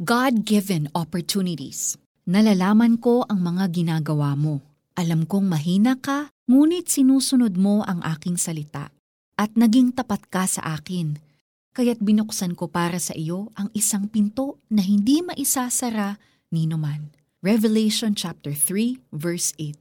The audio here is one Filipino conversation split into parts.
God-given opportunities. Nalalaman ko ang mga ginagawa mo. Alam kong mahina ka, ngunit sinusunod mo ang aking salita. At naging tapat ka sa akin. Kaya't binuksan ko para sa iyo ang isang pinto na hindi maisasara ni numan. Revelation chapter 3 verse 8.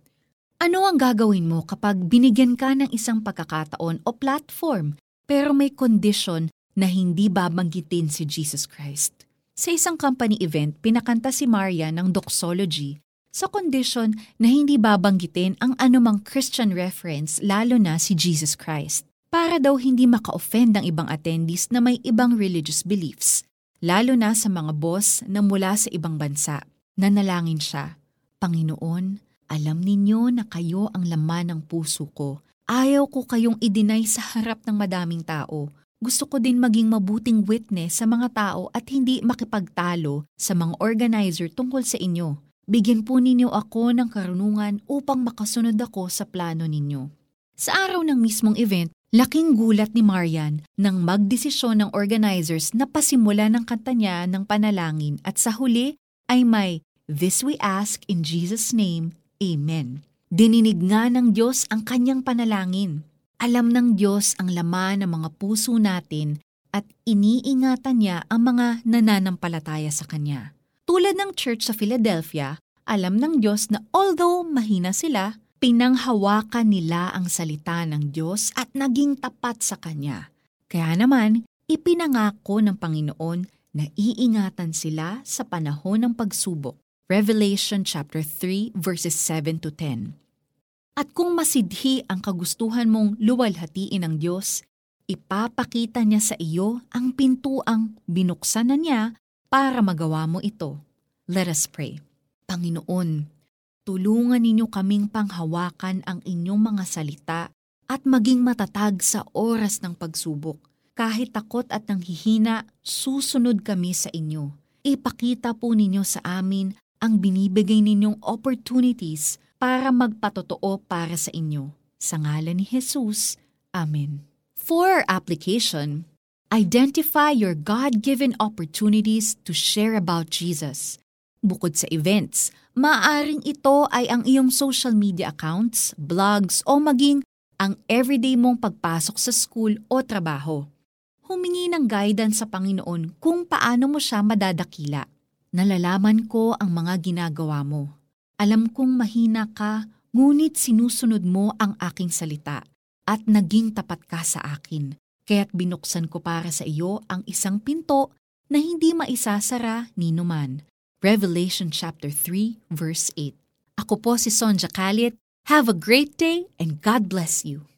Ano ang gagawin mo kapag binigyan ka ng isang pagkakataon o platform pero may condition na hindi babanggitin si Jesus Christ? Sa isang company event, pinakanta si Maria ng doxology sa condition na hindi babanggitin ang anumang Christian reference lalo na si Jesus Christ. Para daw hindi maka-offend ang ibang attendees na may ibang religious beliefs, lalo na sa mga boss na mula sa ibang bansa. Nanalangin siya, Panginoon, alam ninyo na kayo ang laman ng puso ko. Ayaw ko kayong idinay sa harap ng madaming tao gusto ko din maging mabuting witness sa mga tao at hindi makipagtalo sa mga organizer tungkol sa inyo. Bigyan po ninyo ako ng karunungan upang makasunod ako sa plano ninyo. Sa araw ng mismong event, laking gulat ni Marian nang magdesisyon ng organizers na pasimula ng kanta niya ng panalangin at sa huli ay may This we ask in Jesus' name, Amen. Dininig nga ng Diyos ang kanyang panalangin. Alam ng Diyos ang laman ng mga puso natin at iniingatan niya ang mga nananampalataya sa Kanya. Tulad ng church sa Philadelphia, alam ng Diyos na although mahina sila, pinanghawakan nila ang salita ng Diyos at naging tapat sa Kanya. Kaya naman, ipinangako ng Panginoon na iingatan sila sa panahon ng pagsubok. Revelation chapter 3 verses 7 to 10. At kung masidhi ang kagustuhan mong luwalhatiin ng Diyos, ipapakita niya sa iyo ang pintuang binuksan na niya para magawa mo ito. Let us pray. Panginoon, tulungan ninyo kaming panghawakan ang inyong mga salita at maging matatag sa oras ng pagsubok. Kahit takot at nanghihina, susunod kami sa inyo. Ipakita po ninyo sa amin ang binibigay ninyong opportunities para magpatotoo para sa inyo. Sa ngalan ni Jesus. Amen. For application, identify your God-given opportunities to share about Jesus. Bukod sa events, maaring ito ay ang iyong social media accounts, blogs o maging ang everyday mong pagpasok sa school o trabaho. Humingi ng guidance sa Panginoon kung paano mo siya madadakila. Nalalaman ko ang mga ginagawa mo alam kong mahina ka, ngunit sinusunod mo ang aking salita at naging tapat ka sa akin. Kaya't binuksan ko para sa iyo ang isang pinto na hindi maisasara ni numan. Revelation chapter 3 verse 8. Ako po si Sonja Kalit. Have a great day and God bless you.